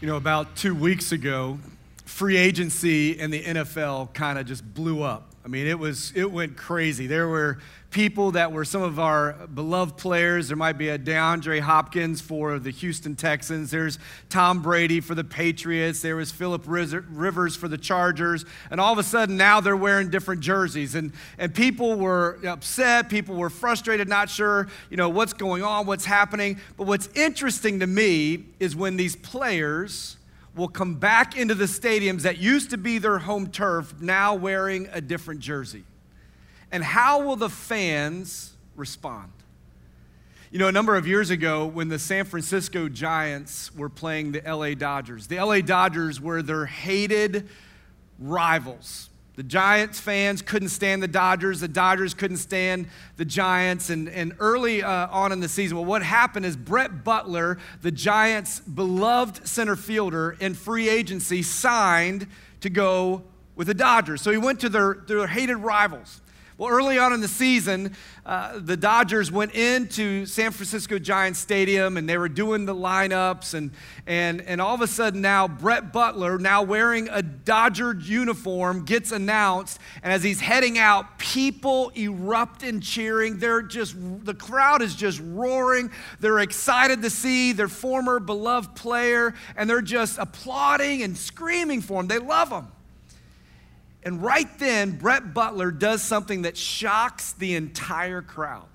You know, about two weeks ago, free agency in the NFL kind of just blew up. I mean, it was it went crazy. There were people that were some of our beloved players. There might be a DeAndre Hopkins for the Houston Texans. There's Tom Brady for the Patriots. There was Philip Rivers for the Chargers. And all of a sudden now they're wearing different jerseys. And, and people were upset. People were frustrated, not sure, you know, what's going on, what's happening. But what's interesting to me is when these players will come back into the stadiums that used to be their home turf, now wearing a different jersey. And how will the fans respond? You know, a number of years ago, when the San Francisco Giants were playing the LA Dodgers, the LA Dodgers were their hated rivals. The Giants fans couldn't stand the Dodgers. The Dodgers couldn't stand the Giants. And, and early uh, on in the season, well, what happened is Brett Butler, the Giants' beloved center fielder in free agency, signed to go with the Dodgers. So he went to their, their hated rivals. Well, early on in the season, uh, the Dodgers went into San Francisco Giants Stadium and they were doing the lineups. And, and, and all of a sudden, now Brett Butler, now wearing a Dodger uniform, gets announced. And as he's heading out, people erupt in cheering. They're just, the crowd is just roaring. They're excited to see their former beloved player and they're just applauding and screaming for him. They love him. And right then, Brett Butler does something that shocks the entire crowd.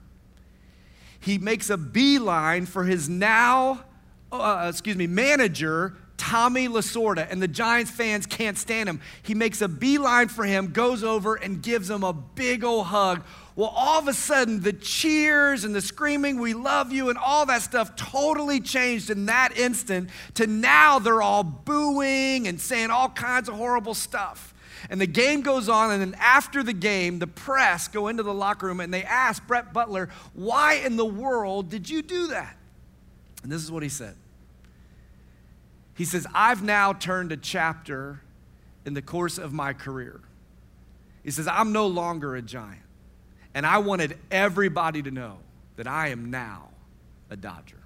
He makes a beeline for his now, uh, excuse me, manager, Tommy Lasorda, and the Giants fans can't stand him. He makes a beeline for him, goes over and gives him a big old hug. Well, all of a sudden, the cheers and the screaming, we love you, and all that stuff totally changed in that instant to now they're all booing and saying all kinds of horrible stuff. And the game goes on, and then after the game, the press go into the locker room and they ask Brett Butler, Why in the world did you do that? And this is what he said. He says, I've now turned a chapter in the course of my career. He says, I'm no longer a giant. And I wanted everybody to know that I am now a Dodger.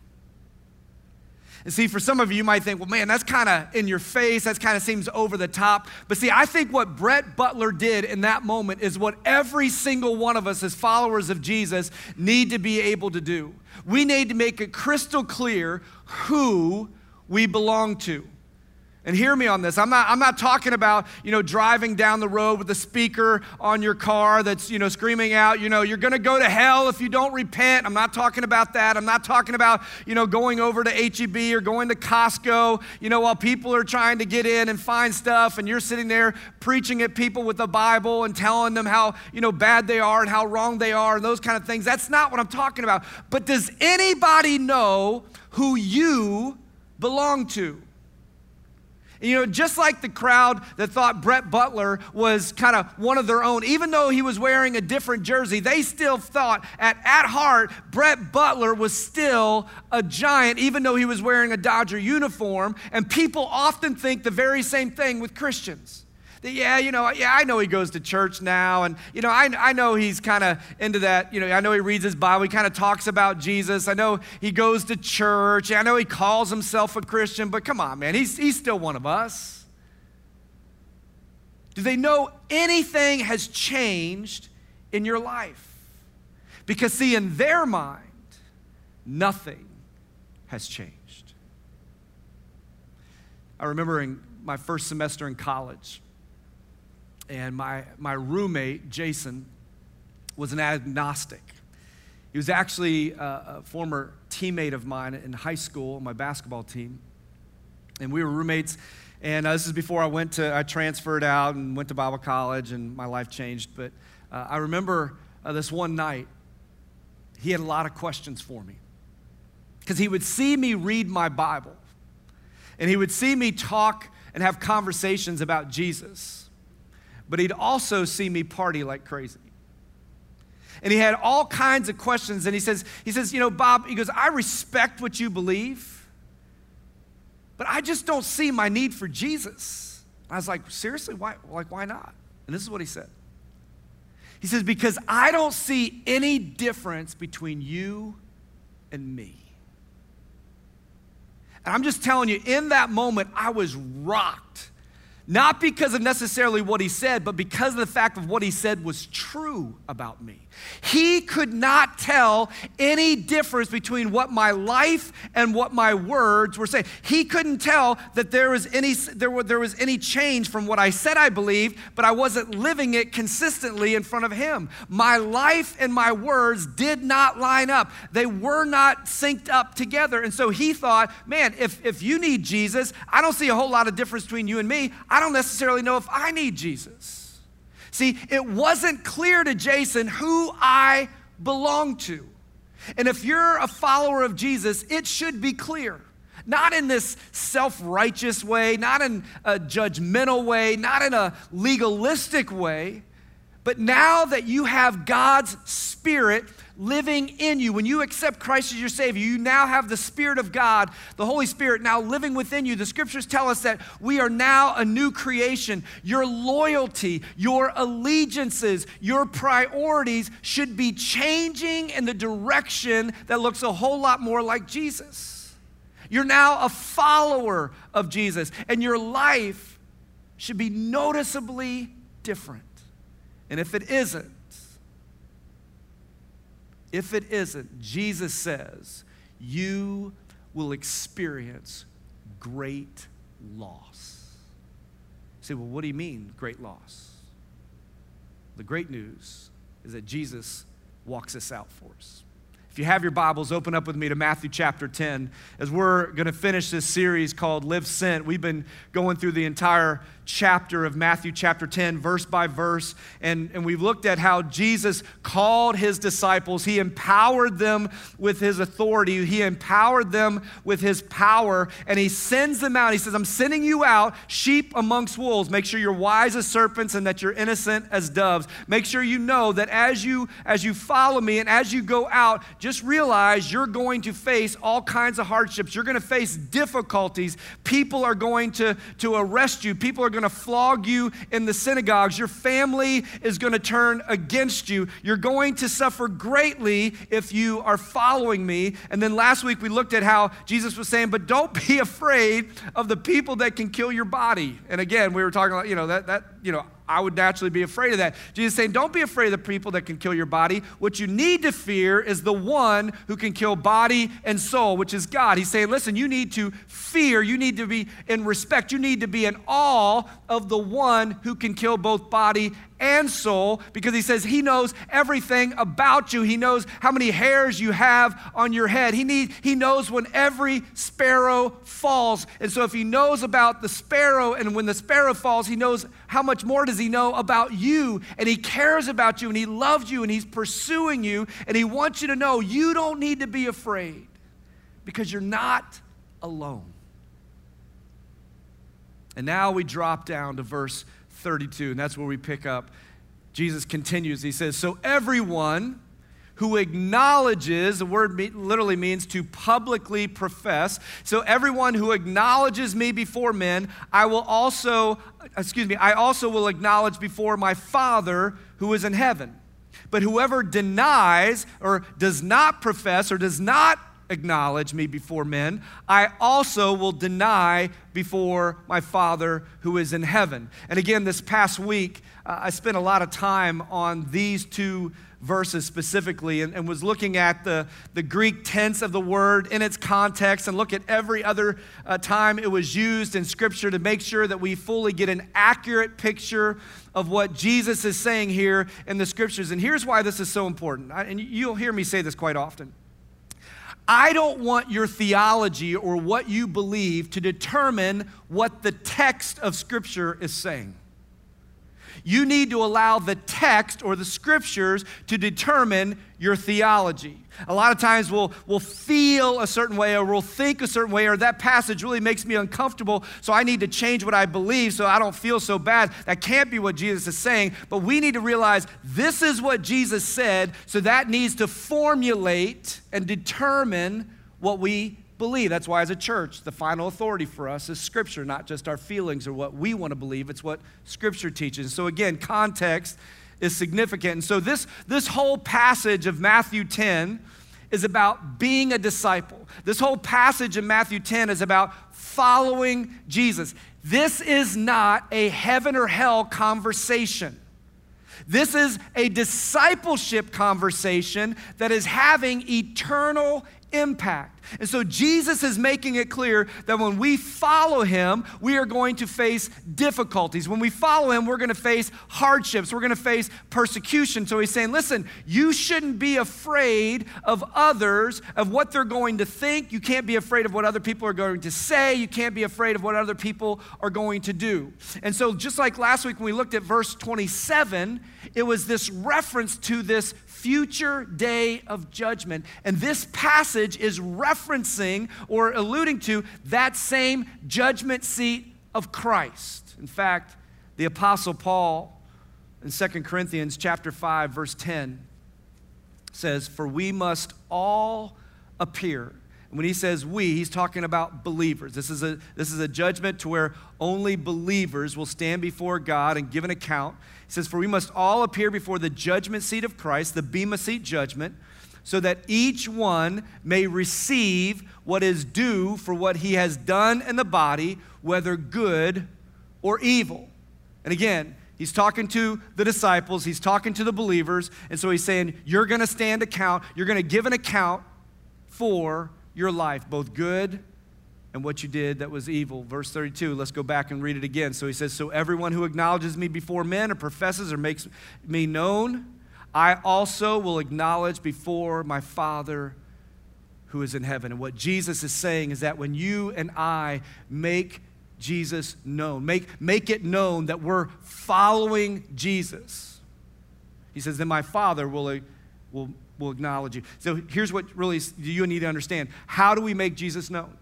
And see, for some of you, you might think, well, man, that's kind of in your face. That kind of seems over the top. But see, I think what Brett Butler did in that moment is what every single one of us as followers of Jesus need to be able to do. We need to make it crystal clear who we belong to. And hear me on this. I'm not, I'm not talking about, you know, driving down the road with a speaker on your car that's, you know, screaming out, you know, you're going to go to hell if you don't repent. I'm not talking about that. I'm not talking about, you know, going over to HEB or going to Costco, you know, while people are trying to get in and find stuff and you're sitting there preaching at people with the Bible and telling them how, you know, bad they are and how wrong they are and those kind of things. That's not what I'm talking about. But does anybody know who you belong to? You know, just like the crowd that thought Brett Butler was kind of one of their own, even though he was wearing a different jersey, they still thought at, at heart Brett Butler was still a giant, even though he was wearing a Dodger uniform. And people often think the very same thing with Christians that, yeah, you know, yeah, I know he goes to church now. And, you know, I, I know he's kind of into that. You know, I know he reads his Bible. He kind of talks about Jesus. I know he goes to church. I know he calls himself a Christian. But come on, man, he's, he's still one of us. Do they know anything has changed in your life? Because, see, in their mind, nothing has changed. I remember in my first semester in college, and my, my roommate, Jason, was an agnostic. He was actually a, former teammate of mine in high school my basketball team. And we were roommates. And uh, this is before I went to, I transferred out and went to Bible college, and my life changed. But uh, I remember uh, this one night, he had a lot of questions for me. Because he would see me read my Bible, and he would see me talk and have conversations about Jesus but he'd also see me party like crazy. And he had all kinds of questions. And he says, he says, you know, Bob, he goes, I respect what you believe, but I just don't see my need for Jesus. I was like, seriously, why? Like, why not? And this is what he said. He says, because I don't see any difference between you and me. And I'm just telling you, in that moment, I was rocked. Not because of necessarily what he said, but because of the fact of what he said was true about me. He could not tell any difference between what my life and what my words were saying. He couldn't tell that there was any there, were, there was any change from what I said I believed, but I wasn't living it consistently in front of him. My life and my words did not line up. They were not synced up together. And so he thought, man, if, if you need Jesus, I don't see a whole lot of difference between you and me. I don't necessarily know if I need Jesus. See, it wasn't clear to Jason who I belong to. And if you're a follower of Jesus, it should be clear. Not in this self righteous way, not in a judgmental way, not in a legalistic way, but now that you have God's Spirit living in you. When you accept Christ as your Savior, you now have the Spirit of God, the Holy Spirit now living within you. The scriptures tell us that we are now a new creation. Your loyalty, your allegiances, your priorities should be changing in the direction that looks a whole lot more like Jesus. You're now a follower of Jesus, and your life should be noticeably different. And if it isn't, if it isn't, Jesus says, you will experience great loss. You say, well, what do you mean, great loss? The great news is that Jesus walks us out for us. If you have your Bibles, open up with me to Matthew chapter 10 as we're going to finish this series called Live Sent. We've been going through the entire chapter of Matthew chapter 10, verse by verse, and, and we've looked at how Jesus called his disciples. He empowered them with his authority, he empowered them with his power, and he sends them out. He says, I'm sending you out, sheep amongst wolves. Make sure you're wise as serpents and that you're innocent as doves. Make sure you know that as you as you follow me and as you go out, just realize you're going to face all kinds of hardships. You're going to face difficulties. People are going to, to arrest you. People are going to flog you in the synagogues. Your family is going to turn against you. You're going to suffer greatly if you are following me. And then last week we looked at how Jesus was saying, but don't be afraid of the people that can kill your body. And again, we were talking about, you know, that, that you know, I would naturally be afraid of that. Jesus saying, Don't be afraid of the people that can kill your body. What you need to fear is the one who can kill body and soul, which is God. He's saying, Listen, you need to fear, you need to be in respect, you need to be in awe of the one who can kill both body and soul because he says he knows everything about you. He knows how many hairs you have on your head. He, need, he knows when every sparrow falls. And so if he knows about the sparrow and when the sparrow falls, he knows how much more does he know about you. And he cares about you and he loves you and he's pursuing you. And he wants you to know you don't need to be afraid because you're not alone. And now we drop down to verse 32, and that's where we pick up. Jesus continues. He says, So everyone who acknowledges, the word literally means to publicly profess. So everyone who acknowledges me before men, I will also, excuse me, I also will acknowledge before my Father who is in heaven. But whoever denies or does not profess or does not acknowledge me before men, I also will deny before my Father who is in heaven. And again, this past week, uh, I spent a lot of time on these two verses specifically and, and, was looking at the, the Greek tense of the word in its context and look at every other uh, time it was used in Scripture to make sure that we fully get an accurate picture of what Jesus is saying here in the Scriptures. And here's why this is so important. I, and you'll hear me say this quite often. I don't want your theology or what you believe to determine what the text of Scripture is saying. You need to allow the text or the scriptures to determine your theology. A lot of times we'll, we'll feel a certain way or we'll think a certain way, or that passage really makes me uncomfortable, so I need to change what I believe so I don't feel so bad. That can't be what Jesus is saying, but we need to realize this is what Jesus said, so that needs to formulate and determine what we believe. That's why, as a church, the final authority for us is Scripture, not just our feelings or what we want to believe. It's what Scripture teaches. So, again, context is significant. And so, this, this whole passage of Matthew 10 is about being a disciple. This whole passage in Matthew 10 is about following Jesus. This is not a heaven or hell conversation. This is a discipleship conversation that is having eternal impact. And so Jesus is making it clear that when we follow him, we are going to face difficulties. When we follow him, we're going to face hardships. We're going to face persecution. So he's saying, listen, you shouldn't be afraid of others, of what they're going to think. You can't be afraid of what other people are going to say. You can't be afraid of what other people are going to do. And so, just like last week when we looked at verse 27, it was this reference to this future day of judgment. And this passage is referencing or alluding to that same judgment seat of Christ. In fact, the apostle Paul in 2 Corinthians chapter 5 verse 10 says, "For we must all appear when he says we, he's talking about believers. This is, a, this is a judgment to where only believers will stand before God and give an account. Says, For we must all appear before the judgment seat of Christ, the Bema seat judgment, so that each one may receive what is due for what he has done in the body, whether good or evil. And again, He's talking to the disciples, he's talking to the believers, and so he's saying, You're gonna stand account, you're gonna give an account for your life, both good and what you did that was evil. Verse 32, let's go back and read it again. So he says, So everyone who acknowledges me before men or professes or makes me known, I also will acknowledge before my Father who is in heaven. And what Jesus is saying is that when you and I make Jesus known, make, make it known that we're following Jesus, he says, then my Father will, uh, will will acknowledge you. So here's what really you need to understand. How do we make Jesus known?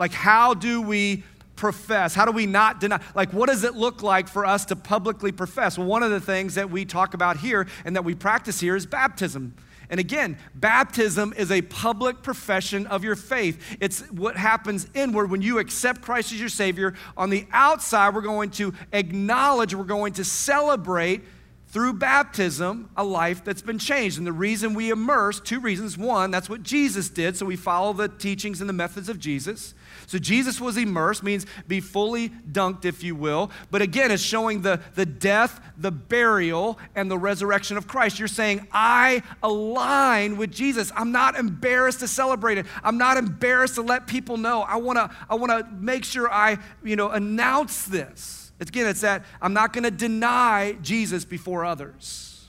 Like, how do we profess? How do we not deny? Like, what does it look like for us to publicly profess? Well, one of the things that we talk about here and that we practice here is baptism. And again, baptism is a public profession of your faith. It's what happens inward when you accept Christ as your Savior. On the outside, we're going to acknowledge, we're going to celebrate through baptism a life that's been changed. And the reason we immerse, two reasons. One, that's what Jesus did, so we follow the teachings and the methods of Jesus. So Jesus was immersed, means be fully dunked, if you will. But again, it's showing the, the death, the burial, and the resurrection of Christ. You're saying, I align with Jesus. I'm not embarrassed to celebrate it. I'm not embarrassed to let people know. I wanna, I wanna make sure I, you know, announce this. Again, it's that I'm not going to deny Jesus before others.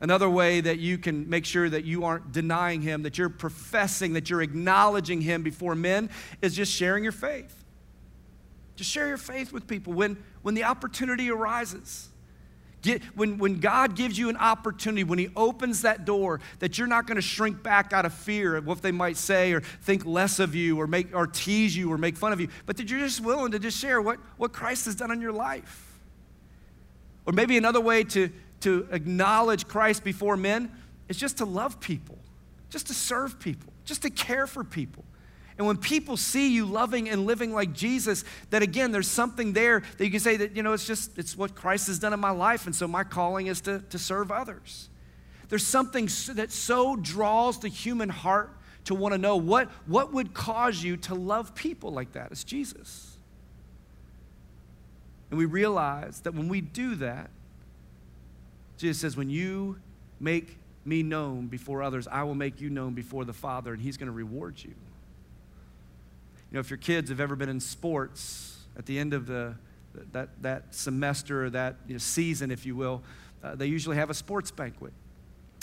Another way that you can make sure that you aren't denying him, that you're professing, that you're acknowledging him before men, is just sharing your faith. Just share your faith with people when, when the opportunity arises. Get, when, when God gives you an opportunity, when He opens that door, that you're not going to shrink back out of fear of what they might say or think less of you or, make, or tease you or make fun of you, but that you're just willing to just share what, what Christ has done in your life. Or maybe another way to, to acknowledge Christ before men is just to love people, just to serve people, just to care for people. And when people see you loving and living like Jesus, that again, there's something there that you can say that, you know, it's just, it's what Christ has done in my life. And so my calling is to, to serve others. There's something that so draws the human heart to want to know what, what would cause you to love people like that? It's Jesus. And we realize that when we do that, Jesus says, when you make me known before others, I will make you known before the Father, and He's going to reward you. You know, if your kids have ever been in sports at the end of the, that, that semester or that you know, season, if you will, uh, they usually have a sports banquet.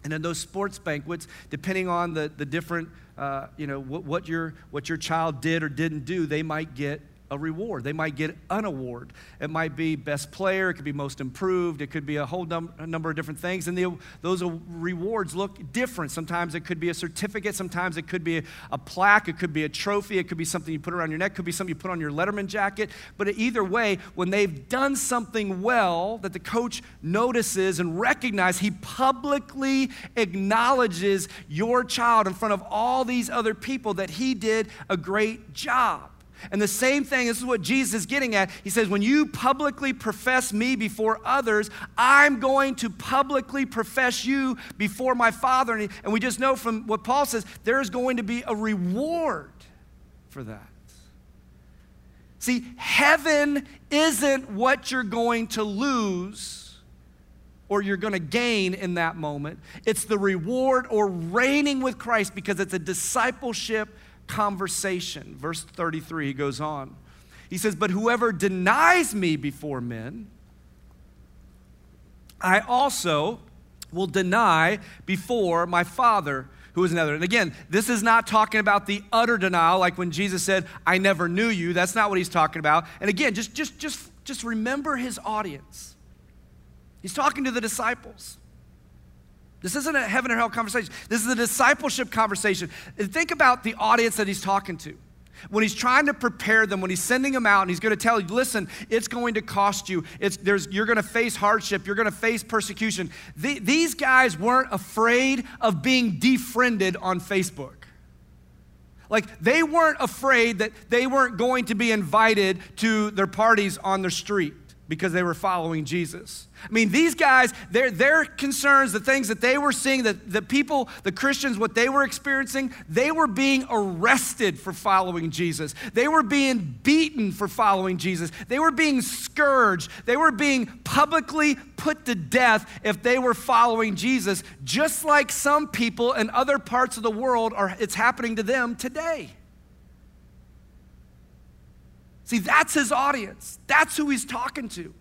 And in those sports banquets, depending on the, the different, uh, you know, what, what, your, what your child did or didn't do, they might get a reward. They might get an award. It might be best player, it could be most improved, it could be a whole num- a number of different things. And the, those rewards look different. Sometimes it could be a certificate, sometimes it could be a, a, plaque, it could be a trophy, it could be something you put around your neck, it could be something you put on your Letterman jacket. But either way, when they've done something well that the coach notices and recognizes, he publicly acknowledges your child in front of all these other people that he did a great job. And the same thing, this is what Jesus is getting at. He says, When you publicly profess me before others, I'm going to publicly profess you before my Father. And, and we just know from what Paul says, there's going to be a reward for that. See, heaven isn't what you're going to lose or you're going to gain in that moment. It's the reward or reigning with Christ because it's a discipleship conversation. Verse 33, he goes on. He says, But whoever denies me before men, I also will deny before my Father who is another. And again, this is not talking about the utter denial, like when Jesus said, I never knew you. That's not what he's talking about. And again, just, just, just, just remember his audience. He's talking to the disciples. This isn't a heaven or hell conversation. This is a discipleship conversation. And think about the audience that he's talking to. When he's trying to prepare them, when he's sending them out, and he's going to tell you, listen, it's going to cost you. It's, there's, you're going to face hardship. You're going to face persecution. The, these guys weren't afraid of being defriended on Facebook. Like, they weren't afraid that they weren't going to be invited to their parties on the street because they were following Jesus. I mean, these guys, their, their concerns, the things that they were seeing, that the people, the Christians, what they were experiencing, they were being arrested for following Jesus. They were being beaten for following Jesus. They were being scourged. They were being publicly put to death if they were following Jesus, just like some people in other parts of the world are, it's happening to them today. See, that's his audience. That's who he's talking to.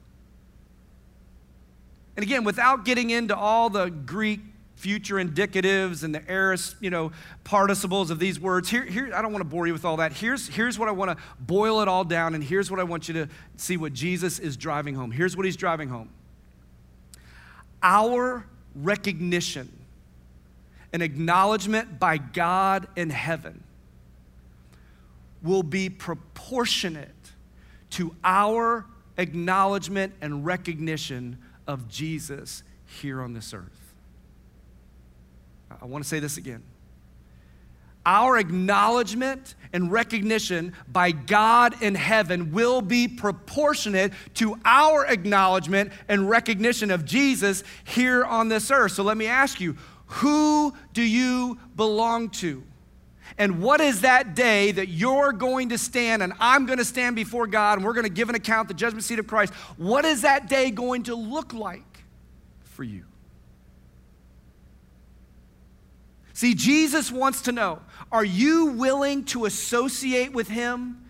And again, without getting into all the Greek future indicatives and the aorist, you know, participles of these words, here, here I don't want to bore you with all that. Here's, here's what I want to boil it all down, and here's what I want you to see what Jesus is driving home. Here's what he's driving home. Our recognition and acknowledgement by God in heaven will be proportionate to our acknowledgement and recognition of Jesus here on this earth. I want to say this again. Our acknowledgement and recognition by God in heaven will be proportionate to our acknowledgement and recognition of Jesus here on this earth. So let me ask you who do you belong to? And what is that day that you're going to stand and I'm going to stand before God and we're going to give an account, the judgment seat of Christ? What is that day going to look like for you? See, Jesus wants to know are you willing to associate with Him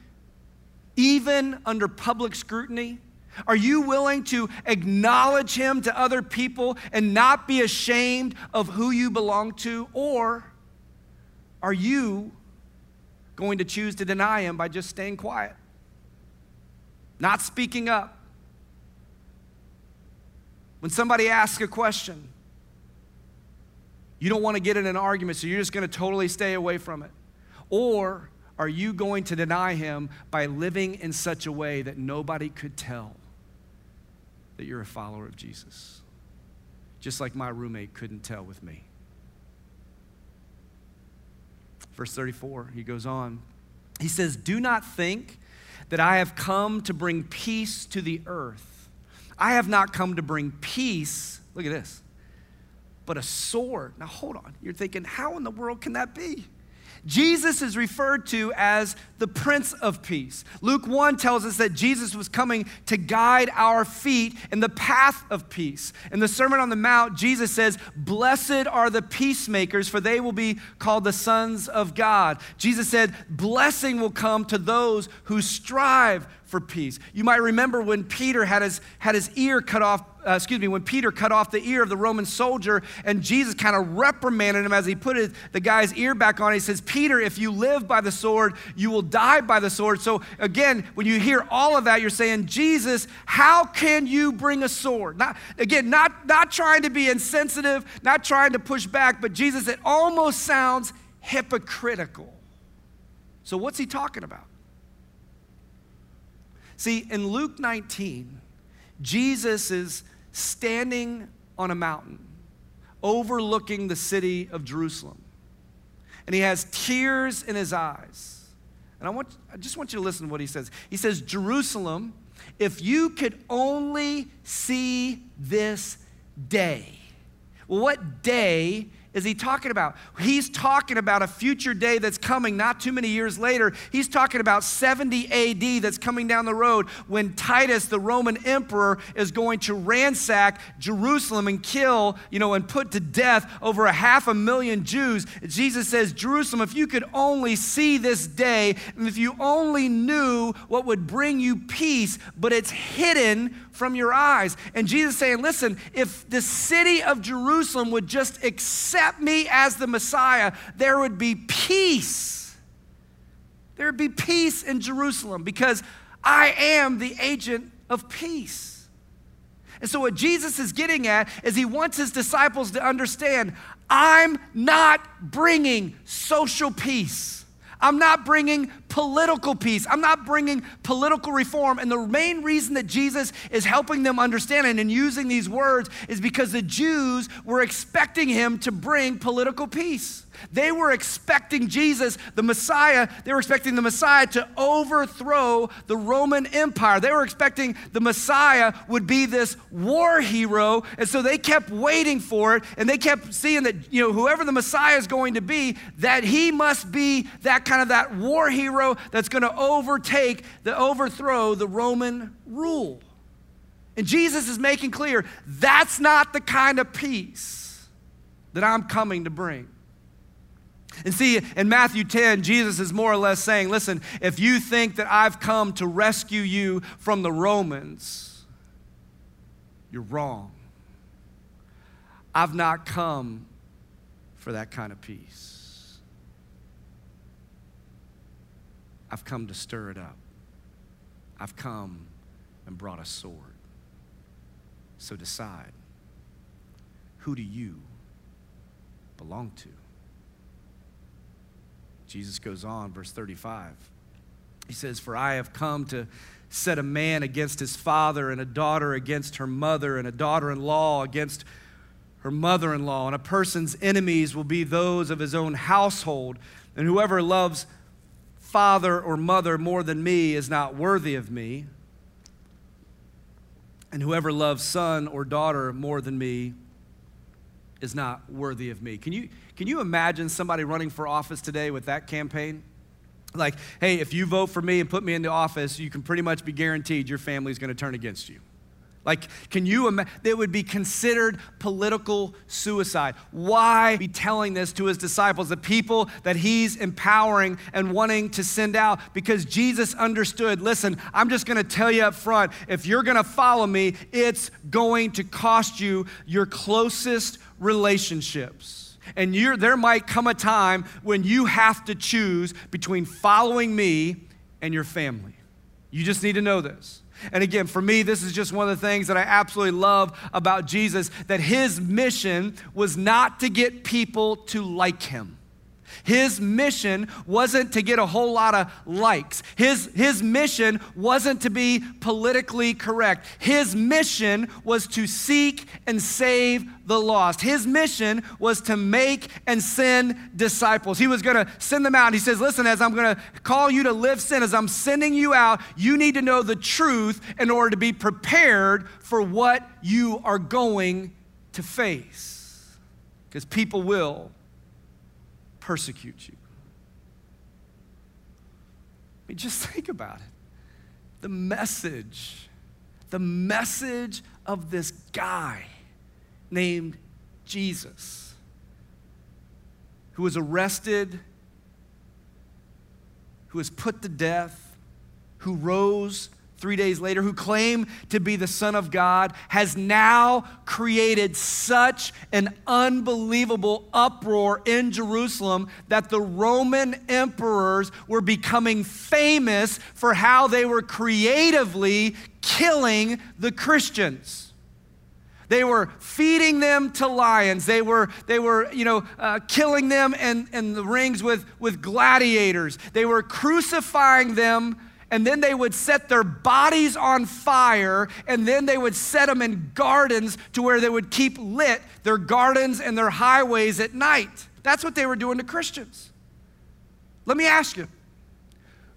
even under public scrutiny? Are you willing to acknowledge Him to other people and not be ashamed of who you belong to? Or are you going to choose to deny him by just staying quiet? Not speaking up? When somebody asks a question, you don't want to get in an argument, so you're just going to totally stay away from it. Or are you going to deny him by living in such a way that nobody could tell that you're a follower of Jesus? Just like my roommate couldn't tell with me. Verse 34, he goes on. He says, Do not think that I have come to bring peace to the earth. I have not come to bring peace, look at this, but a sword. Now hold on. You're thinking, how in the world can that be? Jesus is referred to as the Prince of Peace. Luke 1 tells us that Jesus was coming to guide our feet in the path of peace. In the Sermon on the Mount, Jesus says, Blessed are the peacemakers, for they will be called the sons of God. Jesus said, Blessing will come to those who strive for peace. You might remember when Peter had his, had his ear cut off, uh, excuse me, when Peter cut off the ear of the Roman soldier and Jesus kind of reprimanded him as he put his, the guy's ear back on. He says, Peter, if you live by the sword, you will die by the sword. So again, when you hear all of that, you're saying, Jesus, how can you bring a sword? Not, again, not, not trying to be insensitive, not trying to push back, but Jesus, it almost sounds hypocritical. So what's he talking about? See, in Luke 19, Jesus is standing on a mountain overlooking the city of Jerusalem. And he has tears in his eyes. And I, want, I just want you to listen to what he says. He says, Jerusalem, if you could only see this day. Well, what day is he talking about? He's talking about a future day that's coming not too many years later. He's talking about 70 AD that's coming down the road when Titus, the Roman emperor, is going to ransack Jerusalem and kill, you know, and put to death over a half a million Jews. Jesus says, Jerusalem, if you could only see this day, and if you only knew what would bring you peace, but it's hidden from your eyes. And Jesus saying, listen, if the city of Jerusalem would just accept me as the Messiah, there would be peace. There would be peace in Jerusalem because I am the agent of peace. And so, what Jesus is getting at is he wants his disciples to understand I'm not bringing social peace. I'm not bringing political peace. I'm not bringing political reform. And the main reason that Jesus is helping them understand and using these words is because the Jews were expecting him to bring political peace. They were expecting Jesus, the Messiah, they were expecting the Messiah to overthrow the Roman Empire. They were expecting the Messiah would be this war hero. And so they kept waiting for it and they kept seeing that, you know, whoever the Messiah is going to be, that he must be that kind of that war hero that's going to overtake, the overthrow the Roman rule. And Jesus is making clear that's not the kind of peace that I'm coming to bring. And see, in Matthew 10, Jesus is more or less saying, listen, if you think that I've come to rescue you from the Romans, you're wrong. I've not come for that kind of peace. I've come to stir it up. I've come and brought a sword. So decide who do you belong to? Jesus goes on, verse 35. He says, For I have come to set a man against his father, and a daughter against her mother, and a daughter in law against her mother in law. And a person's enemies will be those of his own household. And whoever loves father or mother more than me is not worthy of me. And whoever loves son or daughter more than me is not worthy of me. Can you, can you imagine somebody running for office today with that campaign? Like, hey, if you vote for me and put me into office, you can pretty much be guaranteed your family's going to turn against you. Like, can you imagine? It would be considered political suicide. Why be telling this to his disciples, the people that he's empowering and wanting to send out? Because Jesus understood listen, I'm just gonna tell you up front if you're gonna follow me, it's going to cost you your closest relationships. And you there might come a time when you have to choose between following me and your family. You just need to know this. And again, for me, this is just one of the things that I absolutely love about Jesus that his mission was not to get people to like him. His mission wasn't to get a whole lot of likes. His, his mission wasn't to be politically correct. His mission was to seek and save the lost. His mission was to make and send disciples. He was going to send them out. He says, Listen, as I'm going to call you to live sent, as I'm sending you out, you need to know the truth in order to be prepared for what you are going to face. Because people will persecute you. I mean, just think about it. The message, the message of this guy named Jesus, who was arrested, who was put to death, who rose three days later, who claimed to be the Son of God, has now created such an unbelievable uproar in Jerusalem that the Roman emperors were becoming famous for how they were creatively killing the Christians. They were feeding them to lions. They were, they were you know, uh, killing them in, in the rings with, with gladiators. They were crucifying them and then they would set their bodies on fire, and then they would set them in gardens to where they would keep lit their gardens and their highways at night. That's what they were doing to Christians. Let me ask you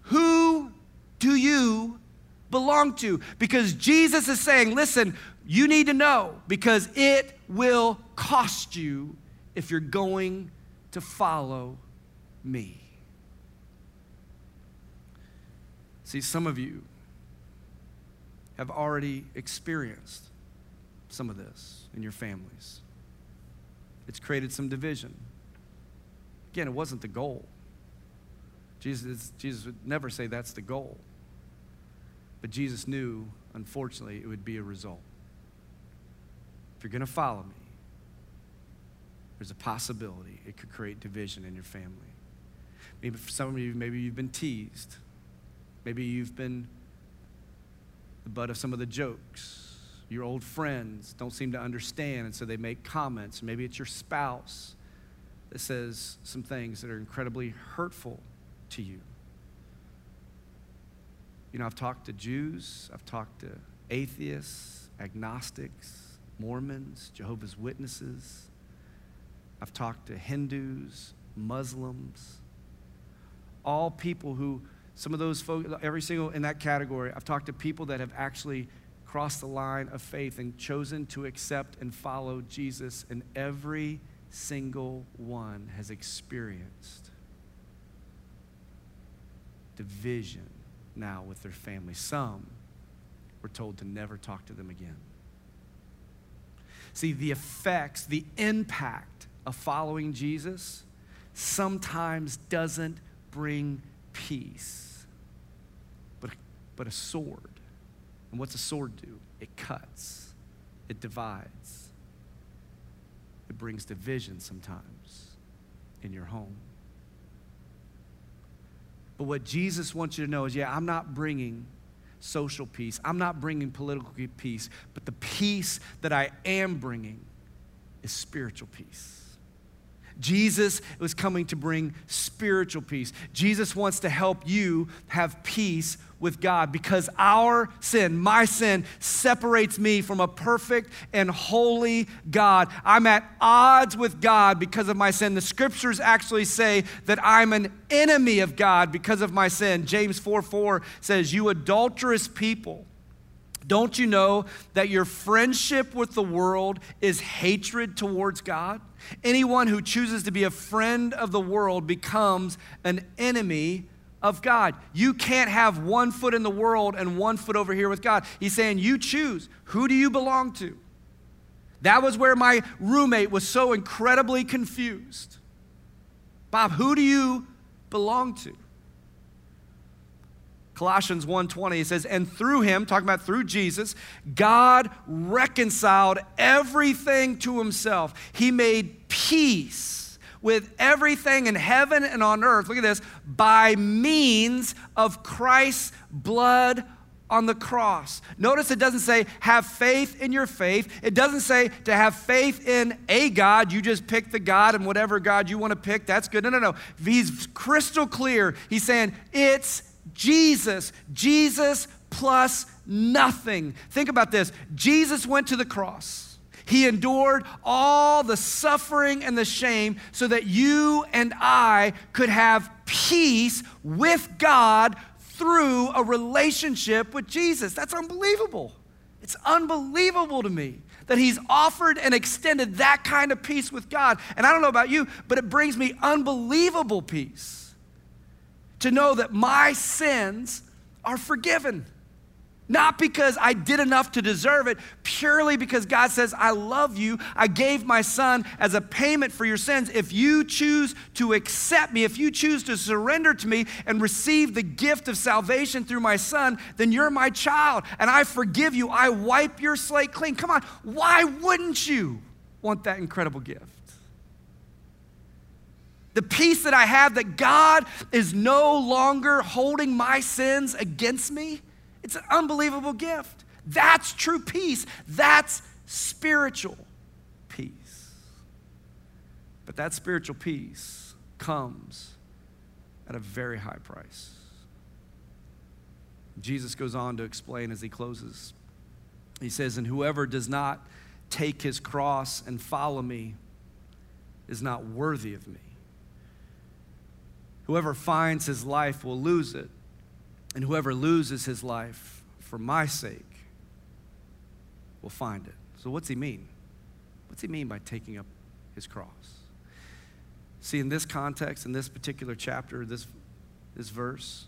Who do you belong to? Because Jesus is saying, listen, you need to know because it will cost you if you're going to follow me. See, some of you have already experienced some of this in your families. It's created some division. Again, it wasn't the goal. Jesus, Jesus would never say that's the goal. But Jesus knew, unfortunately, it would be a result. If you're going to follow me, there's a possibility it could create division in your family. Maybe for some of you, maybe you've been teased. Maybe you've been the butt of some of the jokes. Your old friends don't seem to understand, and so they make comments. Maybe it's your spouse that says some things that are incredibly hurtful to you. You know, I've talked to Jews, I've talked to atheists, agnostics, Mormons, Jehovah's Witnesses. I've talked to Hindus, Muslims, all people who, some of those folks, every single in that category, I've talked to people that have actually crossed the line of faith and chosen to accept and follow Jesus, and every single one has experienced division now with their family. Some were told to never talk to them again. See, the effects, the impact of following Jesus sometimes doesn't bring peace, but, but a sword. And what's a sword do? It cuts, it divides, it brings division sometimes in your home. But what Jesus wants you to know is yeah, I'm not bringing social peace, I'm not bringing political peace, but the peace that I am bringing is spiritual peace. Jesus was coming to bring spiritual peace. Jesus wants to help you have peace with God because our sin, my sin, separates me from a perfect and holy God. I'm at odds with God because of my sin. The scriptures actually say that I'm an enemy of God because of my sin. James 4 4 says, You adulterous people. Don't you know that your friendship with the world is hatred towards God? Anyone who chooses to be a friend of the world becomes an enemy of God. You can't have one foot in the world and one foot over here with God. He's saying, You choose. Who do you belong to? That was where my roommate was so incredibly confused. Bob, who do you belong to? Colossians 1:20 it says and through him talking about through Jesus God reconciled everything to himself. He made peace with everything in heaven and on earth. Look at this by means of Christ's blood on the cross. Notice it doesn't say have faith in your faith. It doesn't say to have faith in a God. You just pick the God and whatever God you want to pick, that's good. No, no, no. He's crystal clear. He's saying it's Jesus, Jesus plus nothing. Think about this Jesus went to the cross. He endured all the suffering and the shame so that you and I could have peace with God through a relationship with Jesus. That's unbelievable. It's unbelievable to me that He's offered and extended that kind of peace with God. And I don't know about you, but it brings me unbelievable peace to know that my sins are forgiven. Not because I did enough to deserve it, purely because God says, I love you. I gave my son as a payment for your sins. If you choose to accept me, if you choose to surrender to me and receive the gift of salvation through my son, then you're my child and I forgive you. I wipe your slate clean. Come on, why wouldn't you want that incredible gift? The peace that I have that God is no longer holding my sins against me. It's an unbelievable gift. That's true peace. That's spiritual peace. But that spiritual peace comes at a very high price. Jesus goes on to explain as he closes. He says, And whoever does not take his cross and follow me is not worthy of me. Whoever finds his life will lose it, And whoever loses his life for my sake will find it. So, what's he mean? What's he mean by taking up his cross? See, in this context, in this particular chapter, this, this verse,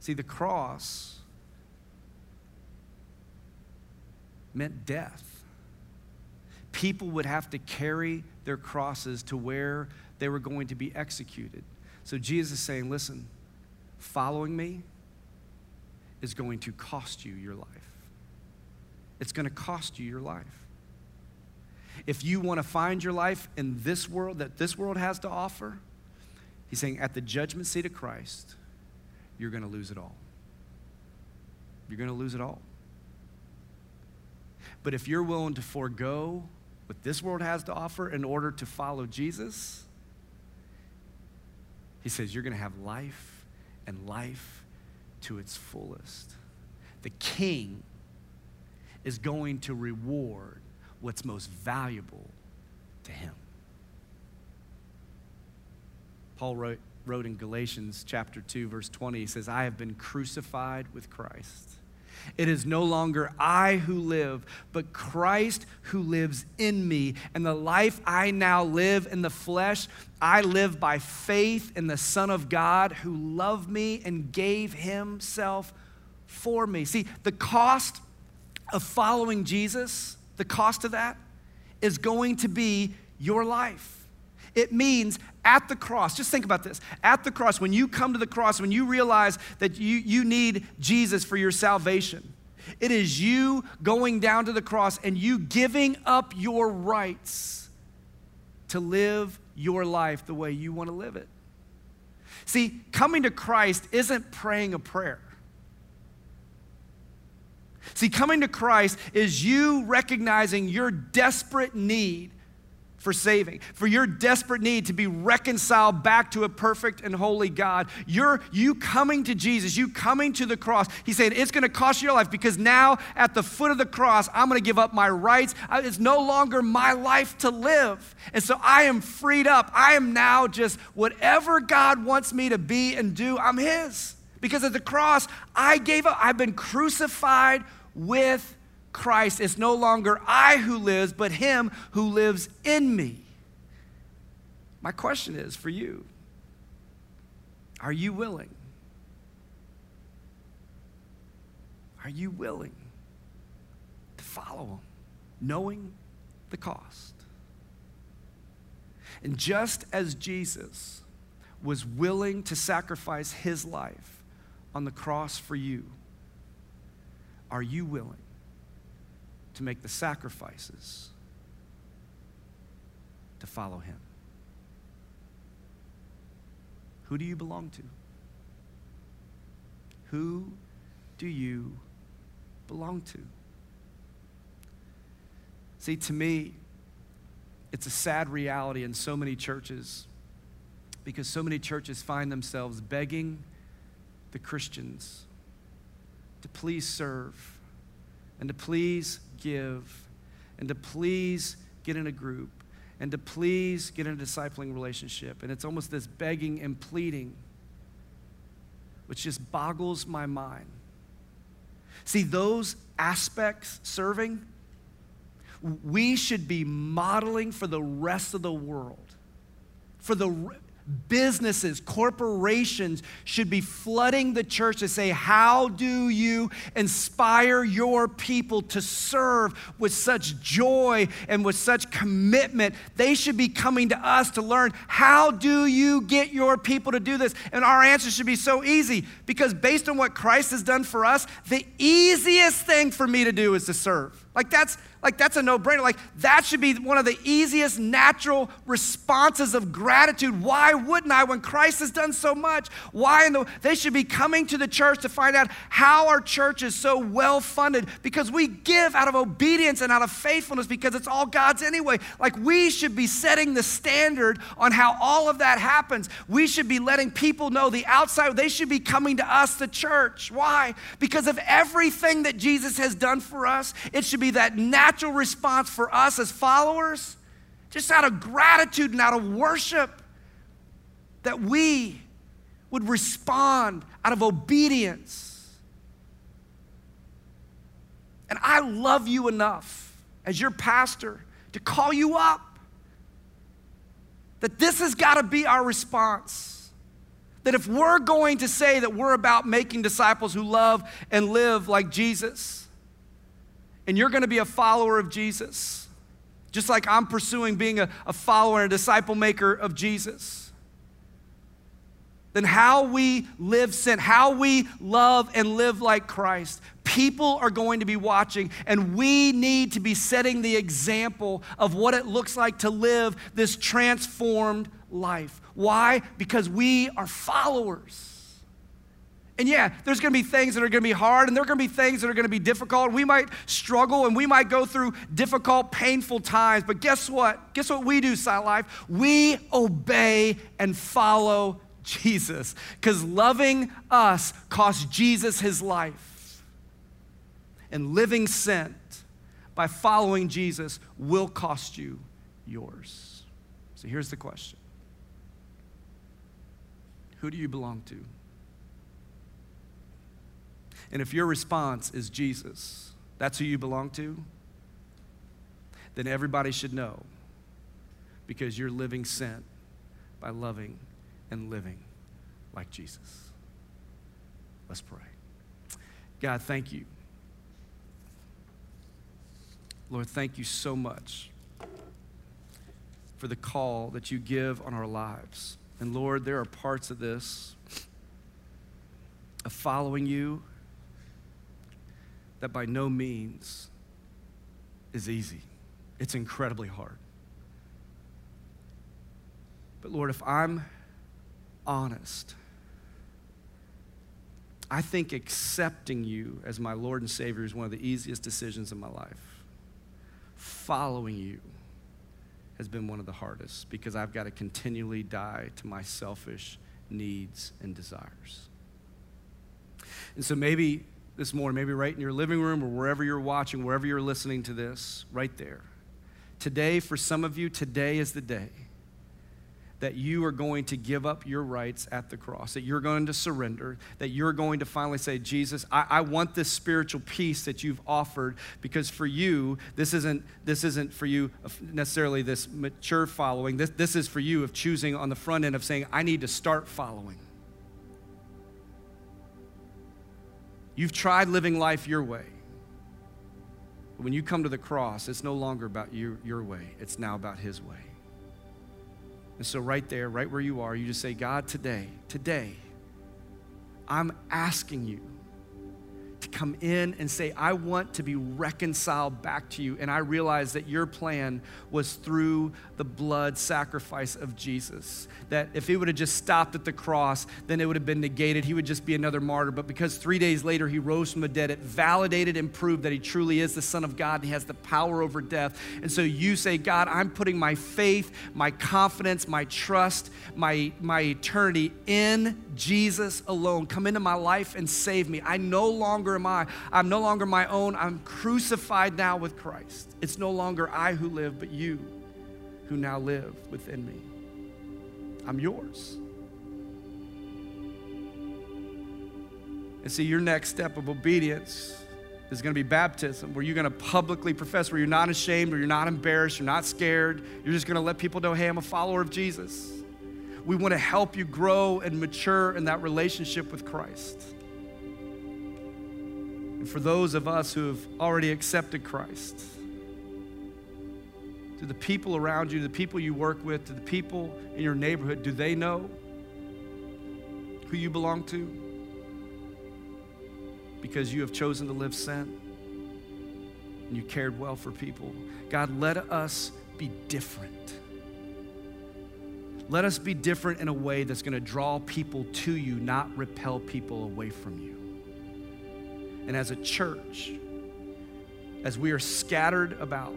see, the cross meant death. People would have to carry their crosses to where they were going to be executed. So Jesus is saying, listen, following me is going to cost you your life. It's going to cost you your life. If you want to find your life in this world that this world has to offer, he's saying at the judgment seat of Christ, you're going to lose it all. You're going to lose it all. But if you're willing to forego what this world has to offer in order to follow Jesus, he says you're going to have life and life to its fullest. The king is going to reward what's most valuable to him. Paul wrote, wrote in Galatians chapter 2, verse 20, he says, I have been crucified with Christ. It is no longer I who live, but Christ who lives in me. And the life I now live in the flesh, I live by faith in the Son of God who loved me and gave himself for me. See, the cost of following Jesus, the cost of that is going to be your life. It means at the cross, just think about this. At the cross, when you come to the cross, when you realize that you, you need Jesus for your salvation, it is you going down to the cross and you giving up your rights to live your life the way you want to live it. See, coming to Christ isn't praying a prayer. See, coming to Christ is you recognizing your desperate need for saving, for your desperate need to be reconciled back to a perfect and holy God. You're you coming to Jesus, you coming to the cross. He said, It's going to cost you your life because now at the foot of the cross, I'm going to give up my rights. It's no longer my life to live. And so I am freed up. I am now just whatever God wants me to be and do, I'm His. Because at the cross, I gave up. I've been crucified with Christ, it's no longer I who lives, but Him who lives in me. My question is for you Are you willing? Are you willing to follow Him, knowing the cost? And just as Jesus was willing to sacrifice His life on the cross for you, are you willing to make the sacrifices to follow him? Who do you belong to? Who do you belong to? See, to me, it's a sad reality in so many churches because so many churches find themselves begging the Christians to please serve and to please give and to please get in a group and to please get in a discipling relationship. And it's almost this begging and pleading, which just boggles my mind. See, those aspects, serving, we should be modeling for the rest of the world. For the businesses, corporations should be flooding the church to say, How do you inspire your people to serve with such joy and with such commitment? They should be coming to us to learn, How do you get your people to do this? And our answer should be so easy because based on what Christ has done for us, the easiest thing for me to do is to serve. Like that's like that's a no-brainer. Like that should be one of the easiest natural responses of gratitude. Why wouldn't I when Christ has done so much? Why in the they should be coming to the church to find out how our church is so well funded because we give out of obedience and out of faithfulness because it's all God's anyway. Like we should be setting the standard on how all of that happens. We should be letting people know the outside they should be coming to us the church. Why? Because of everything that Jesus has done for us. It should be that natural natural response for us as followers, just out of gratitude and out of worship, that we would respond out of obedience. And I love you enough as your pastor to call you up that this has got to be our response. That if we're going to say that we're about making disciples who love and live like Jesus, and you're going to be a follower of Jesus, just like I'm pursuing being a, a follower and a disciple maker of Jesus, then how we live sent, how we love and live like Christ, people are going to be watching, and we need to be setting the example of what it looks like to live this transformed life. Why? Because we are followers. And yeah, there's gonna be things that are gonna be hard, and there are gonna be things that are gonna be difficult. We might struggle and we might go through difficult, painful times. But guess what? Guess what we do, Silent Life? We obey and follow Jesus. Because loving us cost Jesus his life. And living sent by following Jesus will cost you yours. So here's the question Who do you belong to? And if your response is Jesus, that's who you belong to, then everybody should know because you're living sent by loving and living like Jesus. Let's pray. God, thank you. Lord, thank you so much for the call that you give on our lives. And Lord, there are parts of this, of following you, that by no means is easy. It's incredibly hard. But Lord, if I'm honest, I think accepting you as my Lord and Savior is one of the easiest decisions in my life. Following you has been one of the hardest because I've got to continually die to my selfish needs and desires. And so maybe this morning, maybe right in your living room or wherever you're watching, wherever you're listening to this, right there. Today, for some of you, today is the day that you are going to give up your rights at the cross, that you're going to surrender, that you're going to finally say, Jesus, I, I, want this spiritual peace that you've offered because for you, this isn't, this isn't for you necessarily this mature following. This, this is for you of choosing on the front end of saying, I need to start following. You've tried living life your way. But when you come to the cross, it's no longer about you, your way, it's now about His way. And so, right there, right where you are, you just say, God, today, today, I'm asking you to come in and say, I want to be reconciled back to you. And I realize that your plan was through the blood sacrifice of Jesus. That if it would have just stopped at the cross, then it would have been negated. He would just be another martyr. But because three days later he rose from the dead, it validated and proved that he truly is the Son of God he has the power over death. And so you say, God, I'm putting my faith, my confidence, my trust, my, my eternity in Jesus alone. Come into my life and save me. I no longer longer am I. I'm no longer my own. I'm crucified now with Christ. It's no longer I who live, but you who now live within me. I'm yours. And see, your next step of obedience is going to be baptism, where you're going to publicly profess, where you're not ashamed, where you're not embarrassed, you're not scared. You're just going to let people know, hey, I'm a follower of Jesus. We want to help you grow and mature in that relationship with Christ. For those of us who have already accepted Christ, to the people around you, the people you work with, to the people in your neighborhood, do they know who you belong to? Because you have chosen to live sent and you cared well for people. God, let us be different. Let us be different in a way that's going to draw people to you, not repel people away from you and as a church, as we are scattered about,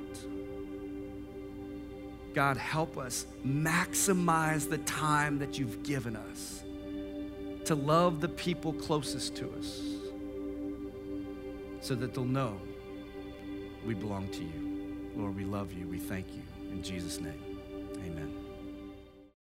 God, help us maximize the time that you've given us to love the people closest to us so that they'll know we belong to you. Lord, we love you. We thank you. In Jesus' name, amen.